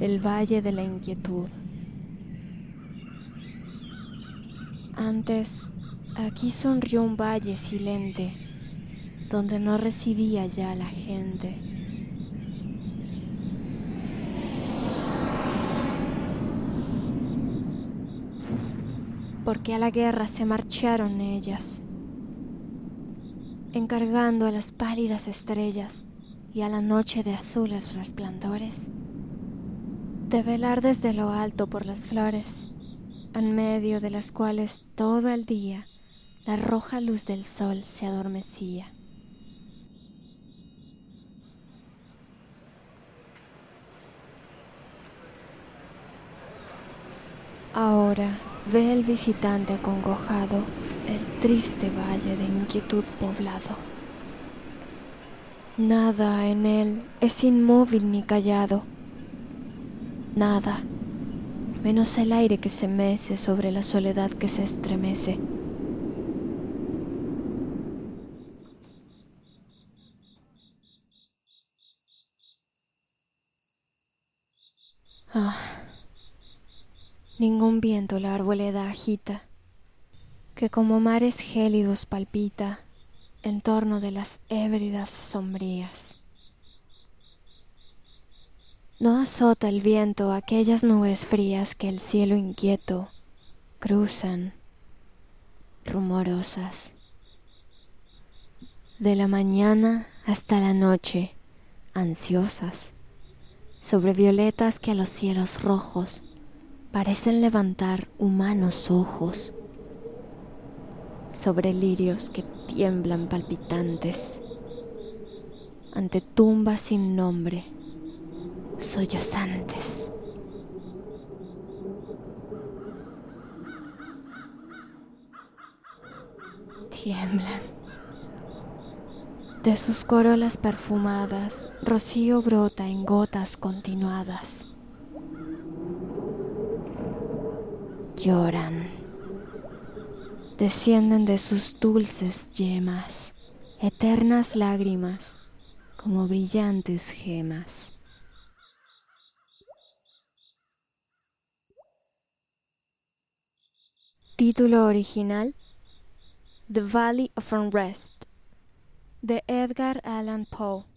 el Valle de la Inquietud. Antes, aquí sonrió un valle silente, donde no residía ya la gente. Porque a la guerra se marcharon ellas, encargando a las pálidas estrellas y a la noche de azules resplandores, de velar desde lo alto por las flores, en medio de las cuales todo el día la roja luz del sol se adormecía. Ahora ve el visitante acongojado el triste valle de inquietud poblado. Nada en él es inmóvil ni callado. Nada, menos el aire que se mece sobre la soledad que se estremece. Ah, ningún viento la arboleda agita, que como mares gélidos palpita en torno de las hébridas sombrías. No azota el viento aquellas nubes frías que el cielo inquieto cruzan, rumorosas. De la mañana hasta la noche, ansiosas sobre violetas que a los cielos rojos parecen levantar humanos ojos, sobre lirios que tiemblan palpitantes, ante tumbas sin nombre, sollozantes. Tiemblan. De sus corolas perfumadas, rocío brota en gotas continuadas. Lloran. Descienden de sus dulces yemas, eternas lágrimas, como brillantes gemas. Título original The Valley of Unrest de Edgar Allan Poe.